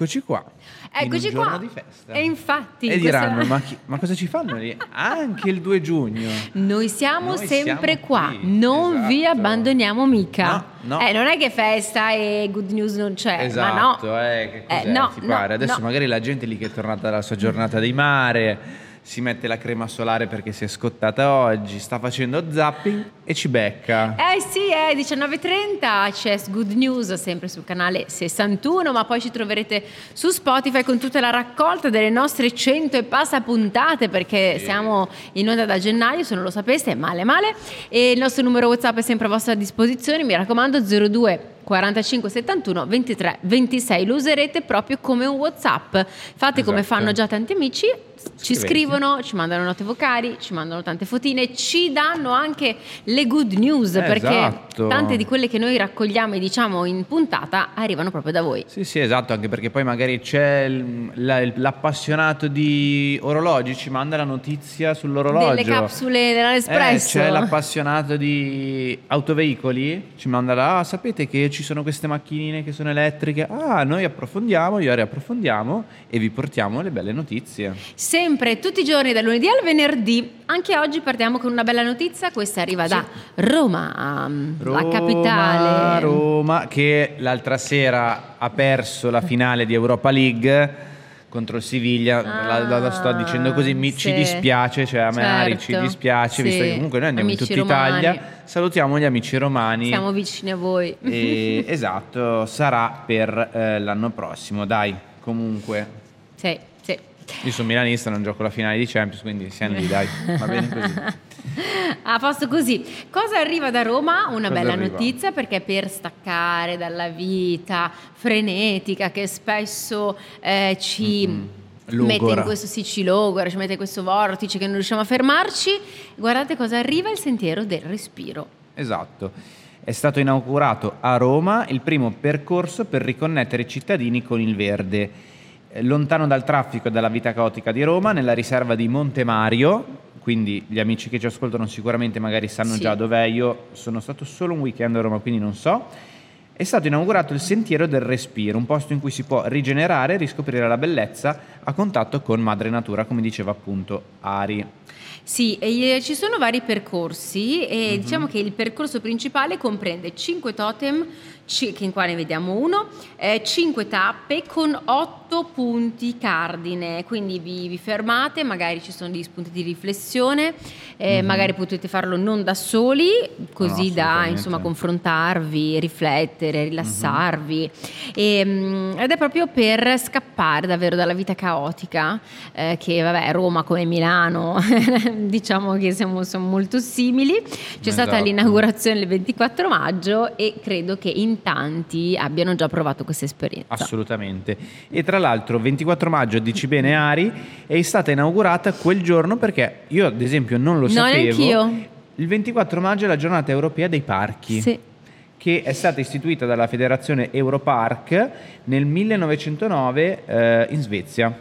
Eccoci qua. Eccoci qua. giorno di festa. E infatti, E questa- diranno, ma, chi- ma cosa ci fanno lì? Anche il 2 giugno. Noi siamo Noi sempre siamo qua, qui, non vi esatto. abbandoniamo mica. No, no. Eh, non è che festa e good news non c'è, esatto, ma no. eh, che cos'è? Eh, no, Ti no, pare? Adesso magari la gente lì che è tornata dalla sua giornata di mare si mette la crema solare perché si è scottata oggi, sta facendo zapping e ci becca. Eh sì, è 19.30, c'è Good News sempre sul canale 61, ma poi ci troverete su Spotify con tutta la raccolta delle nostre 100 e passa puntate perché siamo in onda da gennaio, se non lo sapeste, male male. E il nostro numero WhatsApp è sempre a vostra disposizione, mi raccomando 02 45 71 23 26, lo userete proprio come un WhatsApp. Fate come Esatto. fanno già tanti amici, ci Scrivete. scrivono, ci mandano note vocali, ci mandano tante fotine, ci danno anche le good news perché Esatto. tante di quelle che noi raccogliamo e diciamo in puntata arrivano proprio da voi. Sì, sì, esatto, anche perché poi magari c'è la- l'appassionato di orologi, ci manda la notizia sull'orologio. Delle capsule dell'Espresso. Eh, c'è l'appassionato di autoveicoli, ci manda là, "Ah, sapete che ci sono queste macchinine che sono elettriche? Ah, noi approfondiamo, io riapprofondiamo e vi portiamo le belle notizie. Sempre, tutti i giorni, dal lunedì al venerdì. Anche oggi partiamo con una bella notizia. Questa arriva da Roma, la capitale. Roma, che l'altra sera ha perso la finale di Europa League contro il Siviglia. la, la- la sto dicendo così, mi, ci sì. dispiace, cioè a me Ari ci Certo, dispiace, visto sì. che comunque noi andiamo Amici in tutta romani. Italia. Salutiamo gli amici romani. Siamo vicini a voi. E- esatto, sarà per eh, l'anno prossimo, dai, comunque. Sì, sì. Io sono milanista, non gioco la finale di Champions, quindi siamo lì, dai, va bene così. A posto così. Cosa arriva da Roma? Una Cosa bella arriva? notizia perché per staccare dalla vita frenetica che spesso eh, ci mette in questo sì, ci logora, ci mette in questo vortice che non riusciamo a fermarci, guardate cosa arriva, il sentiero del respiro. Esatto. È stato inaugurato a Roma il primo percorso per riconnettere i cittadini con il verde. Eh, Lontano dal traffico e dalla vita caotica di Roma, nella riserva di Monte Mario, quindi gli amici che ci ascoltano sicuramente magari sanno Sì. già dov'è, io sono stato solo un weekend a Roma, quindi non so. È stato inaugurato il Sentiero del Respiro, un posto in cui si può rigenerare e riscoprire la bellezza a contatto con madre natura, come diceva appunto Ari. Sì, e, eh, ci sono vari percorsi e Mhm. diciamo che il percorso principale comprende 5 totem, che in qua ne vediamo uno, 5 tappe con 8 punti cardine, quindi vi, vi fermate, magari ci sono degli spunti di riflessione, eh, magari potete farlo non da soli, così da Mhm. assolutamente. insomma confrontarvi, riflettere, rilassarvi E, mm, ed è proprio per scappare davvero dalla vita caotica eh, che vabbè Roma come Milano diciamo che siamo, siamo molto simili c'è stata Esatto. l'inaugurazione il 24 maggio e credo che in tanti abbiano già provato questa esperienza Assolutamente. E tra l'altro 24 maggio, dici bene Ari, è stata inaugurata quel giorno perché io ad esempio non lo No, sapevo. neanch'io. Il 24 maggio è la giornata europea dei parchi. Sì. Che è stata istituita dalla federazione Europark nel 1909 eh, in Svezia.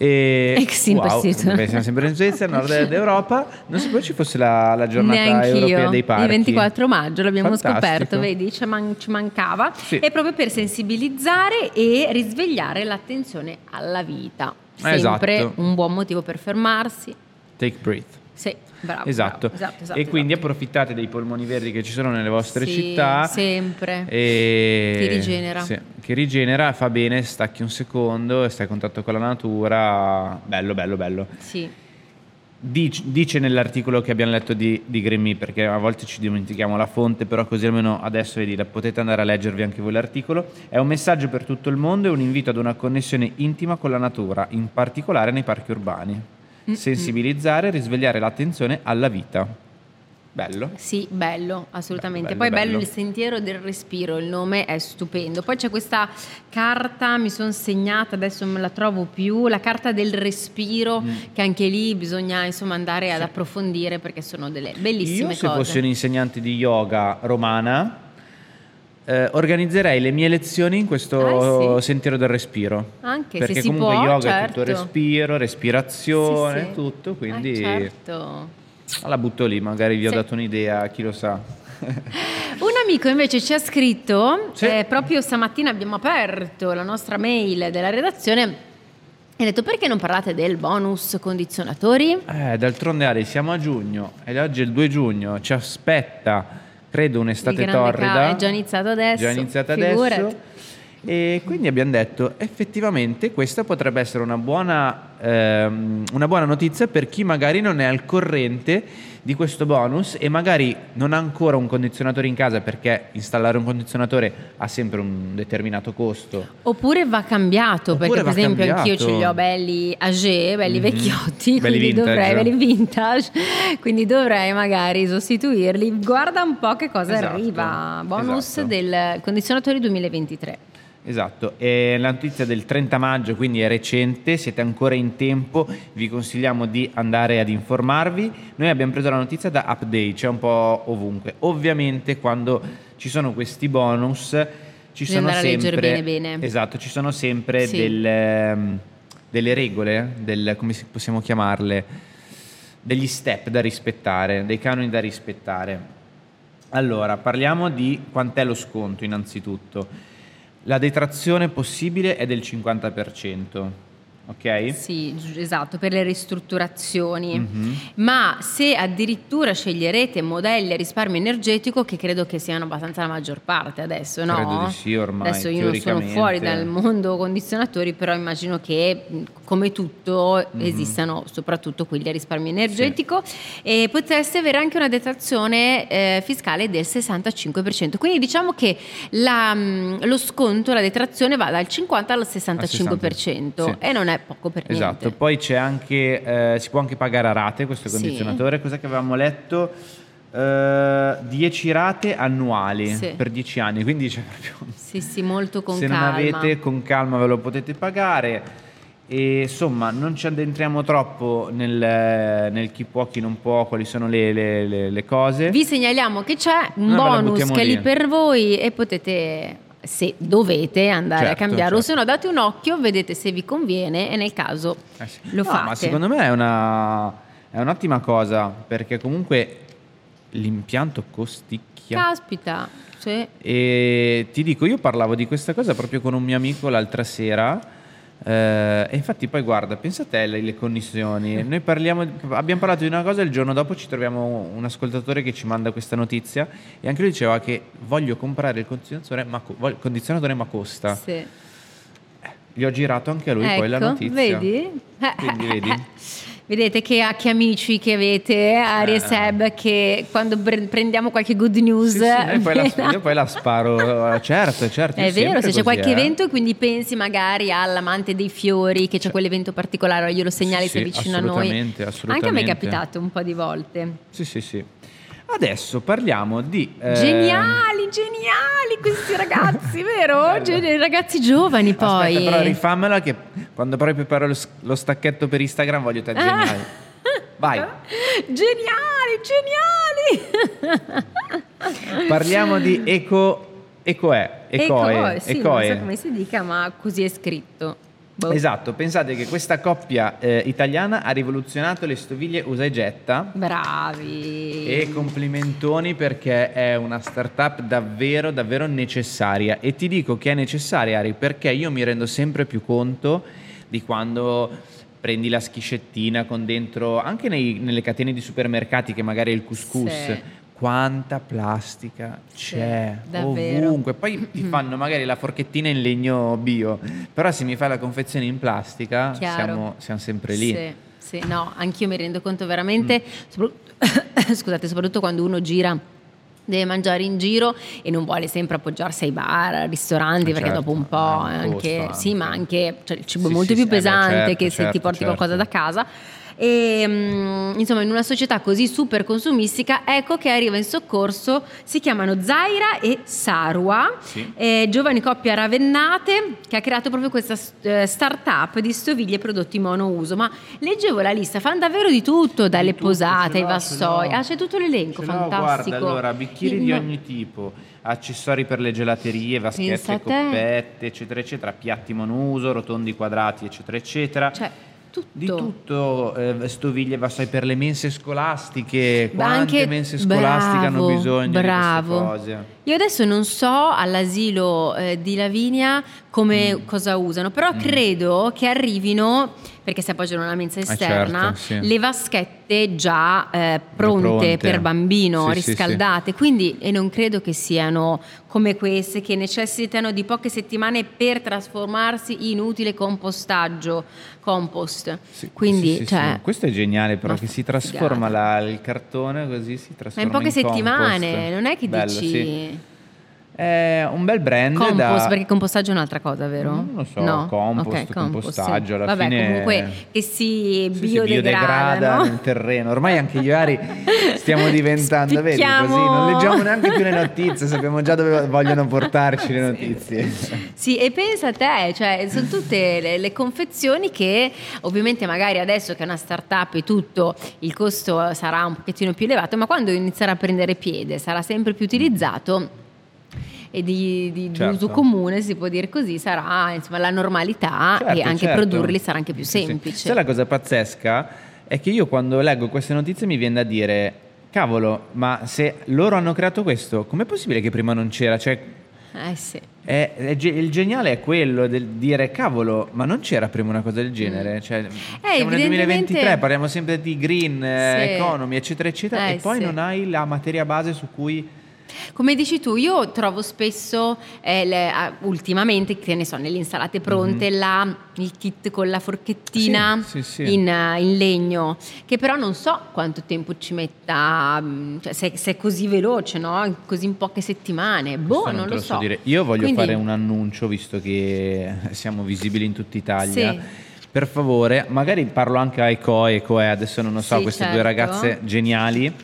E, Ex perché siamo sempre in Svezia, nord d'Europa. Non sapevo ci fosse la, la giornata europea Neanch'io, dei parchi. il 24 maggio l'abbiamo Fantastico. scoperto, vedi, ci, man- ci mancava. Sì. È proprio per sensibilizzare e risvegliare l'attenzione alla vita. Sempre Esatto. un buon motivo per fermarsi. Take breath. Sì, bravo. Esatto. bravo, esatto, esatto, e quindi esatto. approfittate dei polmoni verdi che ci sono nelle vostre Sì, città. sempre. E... Ti rigenera. Sì, che rigenera, fa bene, stacchi un secondo, stai a contatto con la natura. Bello, bello, bello. Sì. Dic- Dice nell'articolo che abbiamo letto di, di Green perché a volte ci dimentichiamo la fonte, però così almeno adesso vedi, potete andare a leggervi anche voi l'articolo. È un messaggio per tutto il mondo e un invito ad una connessione intima con la natura, in particolare nei parchi urbani. Sensibilizzare e risvegliare l'attenzione alla vita. Bello. Sì, bello, assolutamente. Bello, Poi bello, bello. il sentiero del respiro, il nome è stupendo. Poi c'è questa carta, mi sono segnata, adesso non me la trovo più, la carta del respiro, Mm. che anche lì bisogna insomma andare ad approfondire perché sono delle bellissime Io se cose. fossi un insegnante di yoga romana eh, organizzerei le mie lezioni in questo Ah, sì. sentiero del respiro. Anche Perché se si comunque può, yoga è tutto certo. respiro, respirazione, Sì, sì. tutto, quindi Eh, certo. la butto lì, magari vi ho dato un'idea, chi lo sa. Un amico invece ci ha scritto, eh, proprio stamattina abbiamo aperto la nostra mail della redazione e ha detto perché non parlate del bonus condizionatori? Eh, d'altronde Ale, siamo a giugno e oggi è il 2 giugno, ci aspetta, credo, un'estate torrida. ca- è già iniziato adesso, Già iniziata figurati. adesso. E quindi abbiamo detto, effettivamente questa potrebbe essere una buona, ehm, una buona notizia per chi magari non è al corrente di questo bonus e magari non ha ancora un condizionatore in casa perché installare un condizionatore ha sempre un determinato costo. Oppure va cambiato, Oppure perché per va esempio anch'io cambiato. ce li ho belli age, belli Mhm. vecchiotti, Belli quindi vintage. dovrei, belli vintage, quindi dovrei magari sostituirli. Guarda un po' che cosa Esatto, arriva, bonus esatto. del condizionatore 2023. Esatto, è la notizia del 30 maggio, quindi è recente, siete ancora in tempo, vi consigliamo di andare ad informarvi. Noi abbiamo preso la notizia da Update, c'è un po' ovunque. Ovviamente quando ci sono questi bonus ci Bisogna sono sempre leggere bene, bene. Esatto, ci sono sempre Sì. delle, ehm, delle regole, del- come si- possiamo chiamarle, degli step da rispettare, dei canoni da rispettare. Allora, parliamo di quant'è lo sconto innanzitutto. La detrazione possibile è del 50%, ok? Sì, esatto, per le ristrutturazioni. Mhm. Ma se addirittura sceglierete modelli a risparmio energetico, che credo che siano abbastanza la maggior parte adesso, no? Credo di sì, ormai, Adesso io non sono fuori dal mondo condizionatori, però immagino che come tutto Mhm. esistano soprattutto quelli a risparmio energetico e potreste avere anche una detrazione eh, fiscale del 65%. Quindi diciamo che la, lo sconto, la detrazione va dal 50 al 65% Sì. e non è poco per niente. Esatto, poi c'è anche, eh, si può anche pagare a rate questo Sì. condizionatore, cos'è che avevamo letto? Eh, 10 rate annuali Sì. per 10 anni, quindi c'è proprio... Sì, sì, molto con Se calma. non avete, con calma ve lo potete pagare. E insomma, non ci addentriamo troppo nel, nel chi può, chi non può, quali sono le, le- le- cose. Vi segnaliamo che c'è un ve la bonus che è lì. per voi e potete, se dovete, andare Certo, a cambiarlo. certo. Se no, date un occhio, vedete se vi conviene e nel caso Eh sì. lo No, fate. Ma secondo me è, una, è un'ottima cosa perché comunque l'impianto costicchia. Caspita, sì. E ti dico, io parlavo di questa cosa proprio con un mio amico l'altra sera. Eh, e infatti, poi guarda, pensa a te le, connessioni. Noi parliamo, abbiamo parlato di una cosa, il giorno dopo ci troviamo un ascoltatore che ci manda questa notizia. E anche lui diceva che voglio comprare il condizionatore, ma, condizionatore, ma costa. sì. Gli ho girato anche a lui poi la Ecco, notizia. vedi? Quindi vedi. Vedete che, che amici che avete, Ari e Eh. Seb, che quando pre- prendiamo qualche good news... Sì, sì, io, poi la, io poi la sparo, certo, certo. È io vero, se c'è così, qualche eh. evento e quindi pensi magari all'amante dei fiori, che c'è quell'evento particolare, glielo segnali Sì, se vicino a noi. assolutamente, Anche a me è assolutamente. capitato un po' di volte. Sì, sì, sì. Adesso parliamo di... eh, Geniali, geniali questi ragazzi, vero? Geni- ragazzi giovani poi. Aspetta, però rifammela che quando poi preparo lo, lo stacchetto per Instagram voglio te Ah. geniale. Vai. Geniali, geniali. Parliamo di Eco... Ecoe. Ecoe. Eco, sì, Ecoe. non so come si dica, ma così è scritto. Boh. Esatto, pensate che questa coppia eh, italiana ha rivoluzionato le stoviglie usa e getta Bravi. E complimentoni perché è una startup davvero, davvero necessaria. E ti dico che è necessaria, Ari, perché io mi rendo sempre più conto di quando prendi la schiscettina con dentro, anche nei- nelle catene di supermercati che magari è il couscous. Sì. Quanta plastica Sì, c'è davvero. ovunque. Poi ti fanno magari la forchettina in legno bio, però se mi fai la confezione in plastica siamo, siamo sempre lì. Sì, sì, no, anch'io mi rendo conto veramente, Mm. soprattutto, scusate, soprattutto quando uno gira deve mangiare in giro e non vuole sempre appoggiarsi ai bar, ristoranti, Eh, perché certo, dopo un po' eh, anche, costa sì, ma anche. anche cioè, il cibo Sì, è molto sì, più sì, eh, beh, pesante certo, che se ti certo, porti certo. qualcosa da casa. E mm, insomma, in una società così super consumistica, ecco che arriva in soccorso, si chiamano Zaira e Sarwa, Sì. eh, giovani coppia ravennate che ha creato proprio questa eh, start-up di stoviglie prodotti monouso. Ma leggevo la lista, fanno davvero di tutto, dalle tutto, posate ai vassoi. Ah, c'è tutto l'elenco, fantastico. Guarda, allora, bicchieri Io di ogni tipo, accessori per le gelaterie, vaschette, coppette, eccetera, eccetera, piatti monouso, rotondi quadrati, eccetera, eccetera. Cioè, tutto. Di tutto, eh, stoviglie, vassoi per le mense scolastiche, quante anche- mense scolastiche hanno bravo, bisogno bravo. di queste cose. Io adesso non so all'asilo eh, di Lavinia come Mm. cosa usano, però credo che arrivino, perché si appoggiano a una mensa esterna, certo, sì. le vaschette già eh, pronte, pronte. per bambino, Sì, sì, riscaldate. Quindi, e non credo che siano come queste che necessitano di poche settimane per trasformarsi in utile compostaggio, compost. Sì, Quindi, sì, sì, cioè, sì. questo è geniale però ma che si trasforma la- il cartone così si ma trasforma in poche compost. settimane, non è che Bello, dici... sì. È un bel brand Compost, da... perché compostaggio è un'altra cosa, vero? Non lo so, no? compost, Ok, compostaggio, sì. alla Vabbè, fine- comunque che si Sì, si biodegrada, biodegrada no? nel terreno. Ormai anche io e Ari stiamo diventando, vedi, così non leggiamo neanche più le notizie, sappiamo già dove vogliono portarci le notizie. Sì, e pensa a te, cioè, sono tutte le, le confezioni che ovviamente magari adesso che è una startup e tutto, il costo sarà un pochettino più elevato, ma quando inizierà a prendere piede sarà sempre più utilizzato e di, di- di Certo. uso comune, si può dire così, sarà insomma, la normalità e Certo, anche certo. produrli sarà anche più Sì, sì. semplice. Sai la cosa pazzesca? È che io quando leggo queste notizie mi viene da dire, cavolo, ma se loro hanno creato questo, com'è possibile che prima non c'era? Cioè, Eh sì. è- è il geniale è quello del dire, cavolo, ma non c'era prima una cosa del genere? Cioè, siamo nel Mm. evidentemente- 2023, parliamo sempre di green, eh, Sì. economy, eccetera, eccetera, Eh, e poi sì. non hai la materia base su cui... Come dici tu, io trovo spesso, eh, le- ah, ultimamente, che ne so, nelle insalate pronte, la- il kit con la forchettina Mhm. Sì, sì, sì. In, eh, in legno, che però non so quanto tempo ci metta, mm, cioè se, se è così veloce, no? Così in poche settimane. Boh, Questo non, te lo so. dire. Io voglio Quindi- fare un annuncio, visto che siamo visibili in tutta Italia. Sì. Per favore, magari parlo anche a Ecoe, Ecoe, adesso non lo so, Sì, queste certo. due ragazze geniali.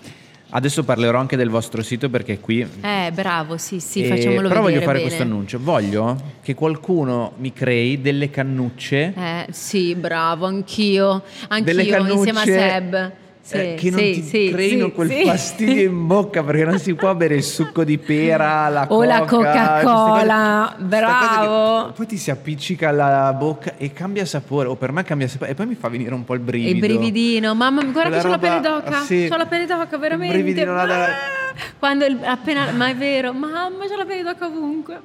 Adesso parlerò anche del vostro sito perché qui... Eh, bravo, sì, sì, E- facciamolo però voglio vedere fare bene. questo annuncio. Voglio che qualcuno mi crei delle cannucce Eh, sì, bravo, anch'io. Anch'io, insieme a Seb. Sì, eh, che non sì, ti sì, creino quel fastidio in bocca perché non si può bere il succo di pera, la O la coca, Coca-Cola, queste cose- bravo. poi ti si appiccica alla bocca e cambia sapore, o per me cambia sapore e poi mi fa venire un po' il brivido. il brividino, mamma guarda Quella che ho la pelle roba- d'oca, sì. c'ho la pelle d'oca Il veramente. brividino là Ah! Quando il- appena, ma è vero, mamma c'ho la d'oca ovunque.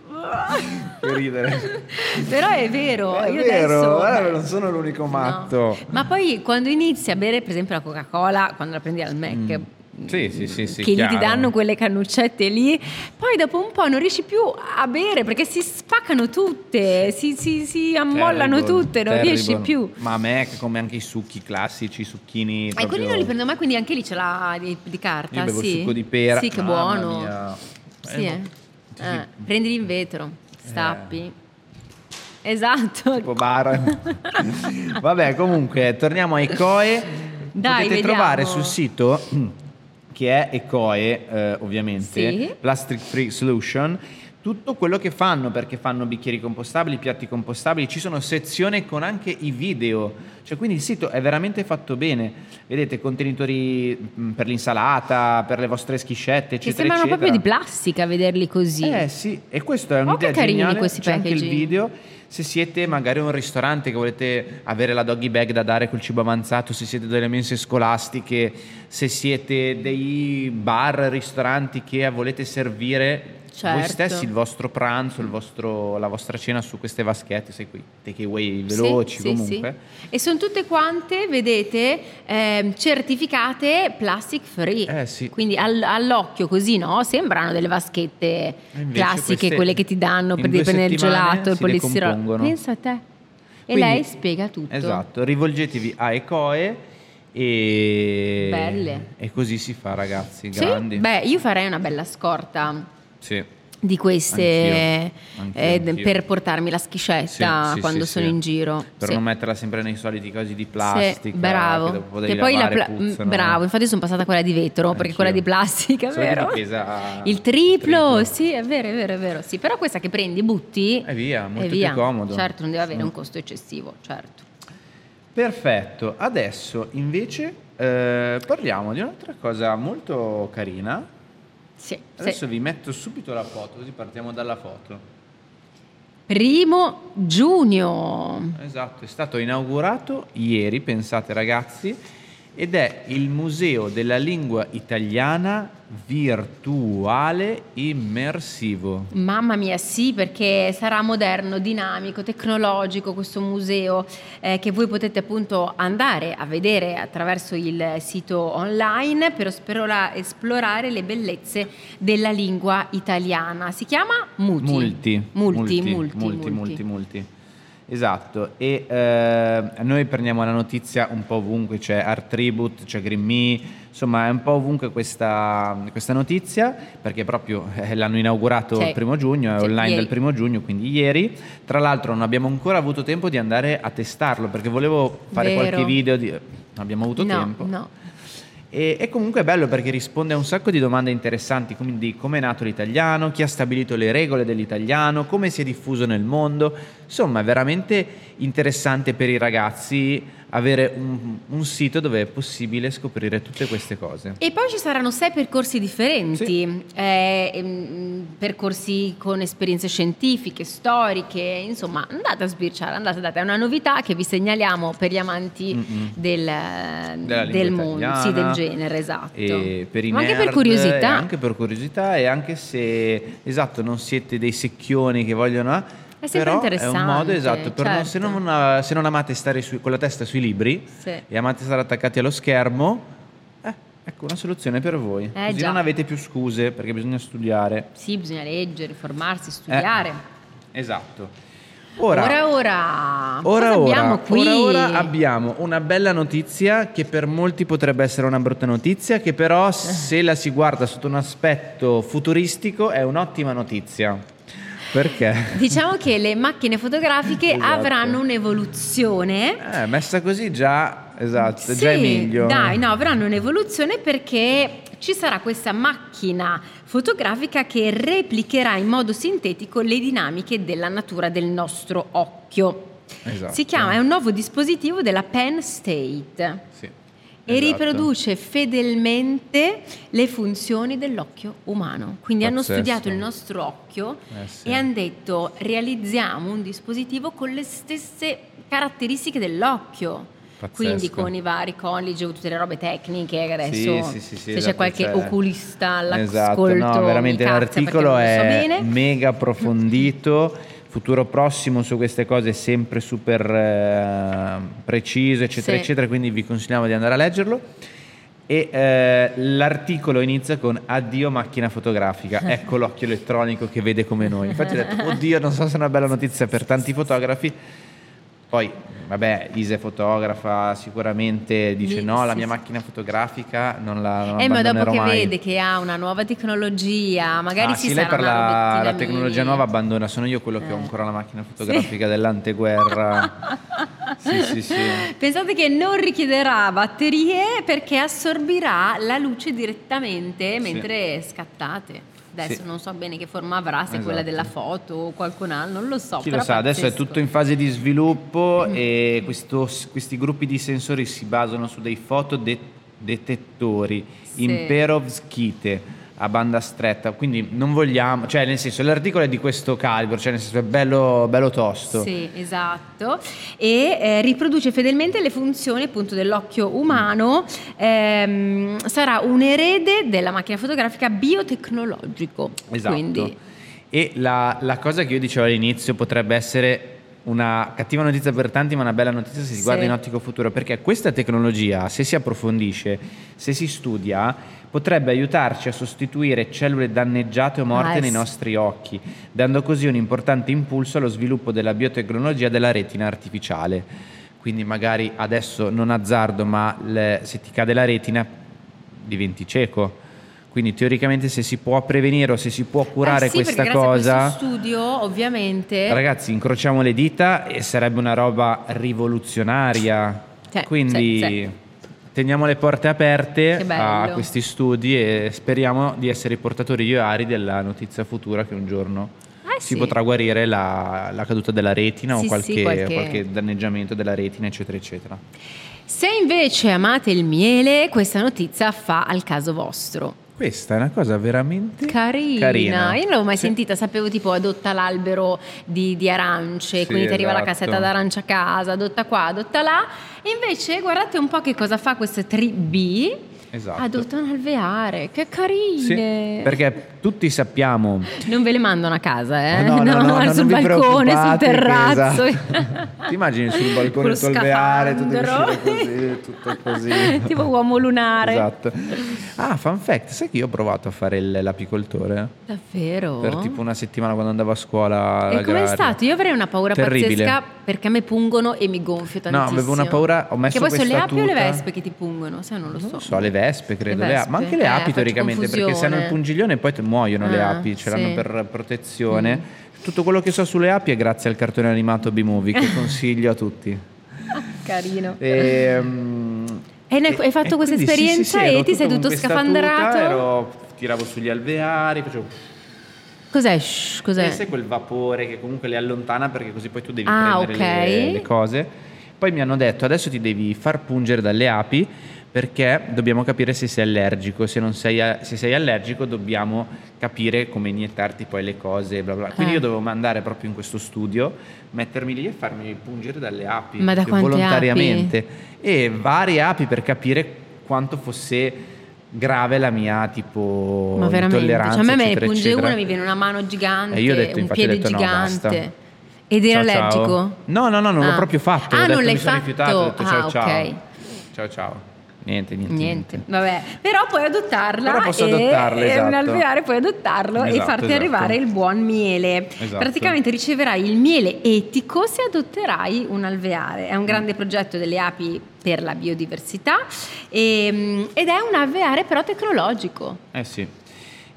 Che ridere. Però è vero, È vero, adesso... eh, non sono l'unico No. matto. Ma poi quando inizi a bere per esempio la Coca-Cola, quando la prendi al Mac, Sì, sì, sì, sì, che lì ti chiaro. danno quelle cannuccette lì, poi dopo un po' non riesci più a bere perché si spaccano tutte, si, si- si ammollano Terrible, tutte, non terrible. riesci più. Ma a me, come anche i succhi classici, i succhini. E proprio- quelli non li prendo mai, quindi anche lì ce l'ha di, di carta. Io bevo il sì. succo di pera. Sì, che buono. mia. Sì, Eh, eh. Eh, Prendili in vetro, stappi. Esatto. Tipo bar. Vabbè, comunque, torniamo a Ecoe. Dai, Potete vediamo. trovare sul sito che è Ecoe, eh, ovviamente, Sì. Plastic Free Solution, tutto quello che fanno, perché fanno bicchieri compostabili, piatti compostabili, ci sono sezioni con anche i video, cioè quindi il sito è veramente fatto bene, vedete contenitori mh, per l'insalata, per le vostre schiscette, Che eccetera, sembrano eccetera. proprio di plastica vederli così. Eh sì, e questo è Oh, un'idea che carini geniale, questi c'è anche il video. Se siete magari un ristorante che volete avere la doggy bag da dare col cibo avanzato, se siete delle mense scolastiche, se siete dei bar, ristoranti che volete servire voi Certo. stessi il vostro pranzo, il vostro- la vostra cena su queste vaschette, sai qui, takeaway veloci Sì, sì, comunque. sì. E sono tutte quante, vedete, ehm, certificate plastic free. Eh, sì. Quindi al- all'occhio così, no? Sembrano delle vaschette classiche, quelle che ti danno per prendere il gelato, il polistirolo. Pensa a te. E Quindi- lei spiega tutto. Esatto, rivolgetevi a Ecoe e... E così si fa ragazzi, Sì? grandi. Beh, io farei una bella scorta Sì. di queste Anch'io, anch'io, eh, anch'io. per portarmi la schiscetta Sì, quando sono in giro. Per non metterla sempre nei soliti cosi di plastica. bravo. Che Che poi la pla- puzzano. bravo, infatti sono passata a quella di vetro perché quella di plastica, Solo che vero? pesa Il triplo, sì, è vero, è vero, è vero. Sì, però questa che prendi, butti E via, molto più via. comodo. Certo, non deve avere un costo eccessivo, certo. Perfetto, adesso invece eh, parliamo di un'altra cosa molto carina. Sì, sì. Adesso vi metto subito la foto, così partiamo dalla foto. primo giugno. Esatto, è stato inaugurato ieri, pensate ragazzi, ed è il Museo della Lingua Italiana virtuale immersivo. Mamma mia, sì, perché sarà moderno, dinamico, tecnologico questo museo eh, che voi potete appunto andare a vedere attraverso il sito online per esplora- esplorare le bellezze della lingua italiana. Si chiama Muti. Multi. Multi, multi, multi, multi, multi. multi. Esatto, e eh, noi prendiamo la notizia un po' ovunque, c'è Art Tribute, c'è Green Me, insomma è un po' ovunque questa, questa notizia, perché proprio eh, l'hanno inaugurato Sì. il primo giugno, è online ieri. dal primo giugno, quindi ieri. Tra l'altro non abbiamo ancora avuto tempo di andare a testarlo, perché volevo fare Vero. qualche video, di... non abbiamo avuto no, tempo. no. E, e comunque è bello perché risponde a un sacco di domande interessanti, quindi come è nato l'italiano, chi ha stabilito le regole dell'italiano, come si è diffuso nel mondo. Insomma, è veramente interessante per i ragazzi avere un, un sito dove è possibile scoprire tutte queste cose. E poi ci saranno sei percorsi differenti, eh, ehm, percorsi con esperienze scientifiche, storiche, insomma andate a sbirciare, andate, andate, è una novità che vi segnaliamo per gli amanti Mm-mm. del, del mondo, sì, del genere, esatto. E per i Ma anche nerd, per curiosità. anche per curiosità e anche se esatto non siete dei secchioni che vogliono ah, È sempre però è un interessante, modo esatto per non- se, certo. non, se non amate stare su- con la testa sui libri Sì. e amate stare attaccati allo schermo eh, ecco una soluzione per voi Eh, così già. non avete più scuse perché bisogna studiare Sì, bisogna leggere, formarsi, studiare. esatto ora Ora, ora, Ora, abbiamo qui? ora, ora abbiamo una bella notizia che per molti potrebbe essere una brutta notizia, che però se la si guarda sotto un aspetto futuristico è un'ottima notizia. Perché? Diciamo che le macchine fotografiche Esatto. avranno un'evoluzione Eh, messa così già, esatto, Sì, già è meglio. Dai, no, avranno un'evoluzione perché ci sarà questa macchina fotografica che replicherà in modo sintetico le dinamiche della natura del nostro occhio. Esatto. Si chiama, è un nuovo dispositivo della Penn State Sì, e esatto. riproduce fedelmente le funzioni dell'occhio umano. Quindi hanno Pazzesco. studiato il nostro occhio Eh sì. e hanno detto realizziamo un dispositivo con le stesse caratteristiche dell'occhio. Pazzesco. Quindi con i vari college o tutte le robe tecniche che adesso Sì, sì, sì, se c'è esatto, qualche c'è- oculista all'ascolto Esatto, no, veramente l'articolo so è bene. mega approfondito, futuro prossimo su queste cose sempre super eh, preciso, eccetera, Sì. eccetera, quindi vi consigliamo di andare a leggerlo. E eh, l'articolo inizia con addio macchina fotografica, ecco l'occhio elettronico che vede come noi. Infatti ho detto, oddio, non so se è una bella notizia per tanti fotografi. Poi, vabbè, Ise fotografa, sicuramente dice Sì, no, la sì, mia sì. macchina fotografica non la non Eh, ma dopo che mai. vede che ha una nuova tecnologia, magari Ah, si sì, lei sarà per una la, la tecnologia nuova abbandona, sono io quello che ho Eh. ancora la macchina fotografica dell'anteguerra. sì, sì, sì. Pensate che non richiederà batterie perché assorbirà la luce direttamente mentre scattate. Adesso Sì. non so bene che forma avrà, se Esatto. quella della foto o qualcun altro, non lo so. Chi lo sa, adesso è tutto in fase di sviluppo e questo- questi gruppi di sensori si basano su dei fotodettettori Sì. in perovskite a banda stretta, quindi non vogliamo, cioè nel senso l'articolo è di questo calibro, cioè nel senso è bello, bello tosto. Sì, esatto. E eh, riproduce fedelmente le funzioni appunto dell'occhio umano. Ehm, sarà un erede della macchina fotografica biotecnologico. Esatto. Quindi, E la, la cosa che io dicevo all'inizio potrebbe essere una cattiva notizia per tanti, ma una bella notizia se si Sì. guarda in ottico futuro, perché questa tecnologia, se si approfondisce, se si studia, potrebbe aiutarci a sostituire cellule danneggiate o morte Ah, nei nostri occhi, dando così un importante impulso allo sviluppo della biotecnologia della retina artificiale. Quindi magari adesso non azzardo, ma le- se ti cade la retina diventi cieco. Quindi teoricamente se si può prevenire o se si può curare Eh sì, questa a cosa, questo studio, ovviamente. ragazzi, incrociamo le dita e sarebbe una roba rivoluzionaria. Sì, Quindi sì, sì. teniamo le porte aperte a questi studi e speriamo di essere i portatori e Ari della notizia futura che un giorno Eh si sì. potrà guarire la, la caduta della retina Sì, o sì, qualche, qualche- qualche danneggiamento della retina, eccetera, eccetera. Se invece amate il miele, questa notizia fa al caso vostro. Questa è una cosa veramente carina. carina. Io non l'avevo mai Sì. sentita, sapevo tipo adotta l'albero di, di arance, Sì, quindi ti arriva la esatto. cassetta d'arancia a casa, adotta qua, adotta là. Invece guardate un po' che cosa fa questo 3B. Esatto. Adotta un alveare, che Sì, carine. perché tutti sappiamo Non ve le mandano a casa, eh? No, no, no, no, sul balcone, sul terrazzo. esatto. Ti immagini sul balcone Con lo il tuo alveare, tutto scafandro. uscire così, tutto così. tipo uomo lunare. Esatto. Ah, fun fact, sai che io ho provato a fare l'apicoltore? Davvero? Per tipo una settimana quando andavo a scuola. E com'è stato? Io avrei una paura Terribile. pazzesca perché a me pungono e mi gonfio No, tantissimo. avevo una paura, ho messo Che poi sono le api o le vespe che ti pungono? Sai, non lo so. Non so, le vespe credo, Le le vespe. ma anche le Eh, api teoricamente, perché se hanno il pungiglione poi muoiono le Ah, api, ce l'hanno sì. Mm. per protezione. Tutto quello che so sulle api è grazie al cartone animato B-Movie che consiglio a tutti. Carino. Ehm, E ne- hai fatto questa quindi sì, esperienza sì, sì, e ti sei tutto scafandrato? tuta, ero- tiravo sugli alveari, facevo Cos'è? Shh, cos'è? E sai quel vapore che comunque le allontana perché così poi tu devi Ah, prendere ok. le, le cose. Poi mi hanno detto adesso ti devi far pungere dalle api perché dobbiamo capire se sei allergico. Se, non sei, a- se sei allergico dobbiamo capire come iniettarti poi le cose. Bla bla. Quindi Eh. io dovevo andare proprio in questo studio, mettermi lì e farmi pungere dalle api Ma da quante volontariamente. E varie api per capire quanto fosse grave la mia tipo Ma veramente? intolleranza. Cioè, a me me ne punge una, mi viene una mano gigante, E io ho detto, un infatti, piede detto, no, gigante. Ed eri Ciao, ciao. allergico? No, no, no, non Ah. l'ho proprio fatto. Ah, detto, non l'hai mi sono fatto? rifiutato, ho detto ciao Ah, ciao. ok. Ciao ciao. Niente, niente. Niente, vabbè, però puoi adottarla Però posso e, adottarla, e un esatto. alveare puoi adottarlo e Esatto, farti esatto. arrivare il buon miele. Esatto. Praticamente riceverai il miele etico se adotterai un alveare. È un grande progetto delle api per la biodiversità e- ed è un alveare però tecnologico. Eh sì.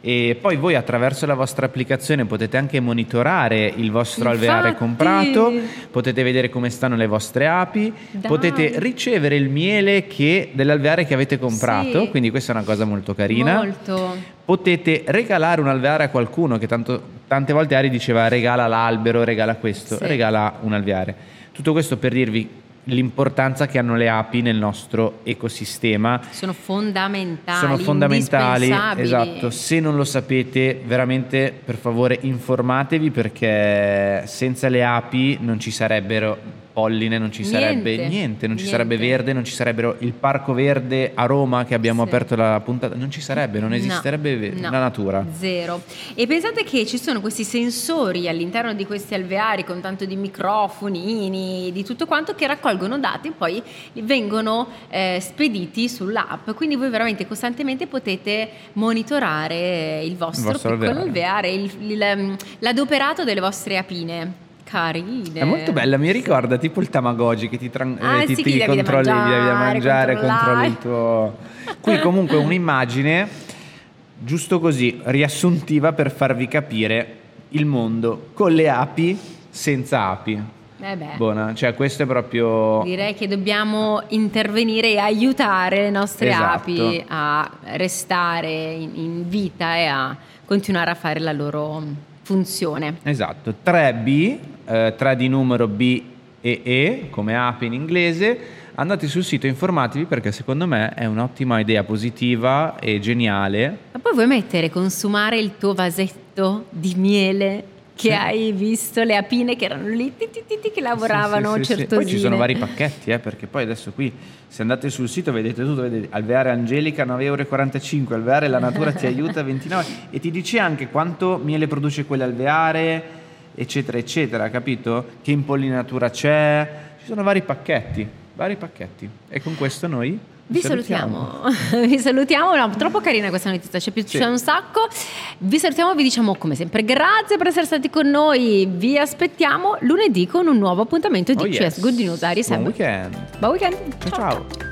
E poi voi attraverso la vostra applicazione potete anche monitorare il vostro alveare Infatti. comprato, potete vedere come stanno le vostre api, Dai. potete ricevere il miele che- dell'alveare che avete comprato, Sì. quindi questa è una cosa molto carina. Molto. Potete regalare un alveare a qualcuno che tanto- tante volte Ari diceva regala l'albero, regala questo, Sì. regala un alveare. Tutto questo per dirvi l'importanza che hanno le api nel nostro ecosistema. Sono fondamentali. Sono fondamentali, esatto. Se non lo sapete, veramente per favore informatevi perché senza le api non ci sarebbero polline, non ci sarebbe Niente, niente, non ci niente. sarebbe verde, non ci sarebbero il parco verde a Roma che abbiamo Sì. aperto la puntata, non ci sarebbe, non No, esisterebbe no, la natura. Zero. E pensate che ci sono questi sensori all'interno di questi alveari con tanto di microfonini, di tutto quanto, che raccolgono dati e poi vengono eh, spediti sull'app. Quindi voi veramente costantemente potete monitorare il vostro, vostro piccolo alveare. alveare, il- il- l'adoperato delle vostre apine. Carine. È molto bella, mi ricorda tipo il Tamagotchi che ti, tran- Ah, eh, ti, sì, ti controlli, devi mangiare, mangiare, controlli il tuo... Qui comunque un'immagine, giusto così, riassuntiva per farvi capire il mondo con le api, senza api. Eh. Buona, cioè questo è proprio... Direi che dobbiamo intervenire e aiutare le nostre Esatto. api a restare in, in vita e a continuare a fare la loro funzione. Esatto, 3B, eh, 3 di numero B e E, come api in inglese. Andate sul sito e informatevi perché secondo me è un'ottima idea positiva e geniale. Ma poi vuoi mettere, consumare il tuo vasetto di miele che Sì. hai visto, le apine che erano lì, ti, ti, ti, ti, che lavoravano sì, sì. certosine. Poi ci sono vari pacchetti, eh, perché poi adesso qui se andate sul sito vedete tutto, vedete Alveare Angelica 9,45 euro, Alveare La Natura ti aiuta 29 e ti dice anche quanto miele produce quell'alveare, eccetera, eccetera, capito? Che impollinatura c'è, ci sono vari pacchetti, vari pacchetti. E con questo noi Vi salutiamo, vi salutiamo, no, troppo carina questa notizia, ci è piaciuta Sì. un sacco. Vi salutiamo, vi diciamo come sempre grazie per essere stati con noi. Vi aspettiamo lunedì con un nuovo appuntamento di Oh, CS yes. Good News Aries. Buon weekend. Buon weekend. ciao. ciao.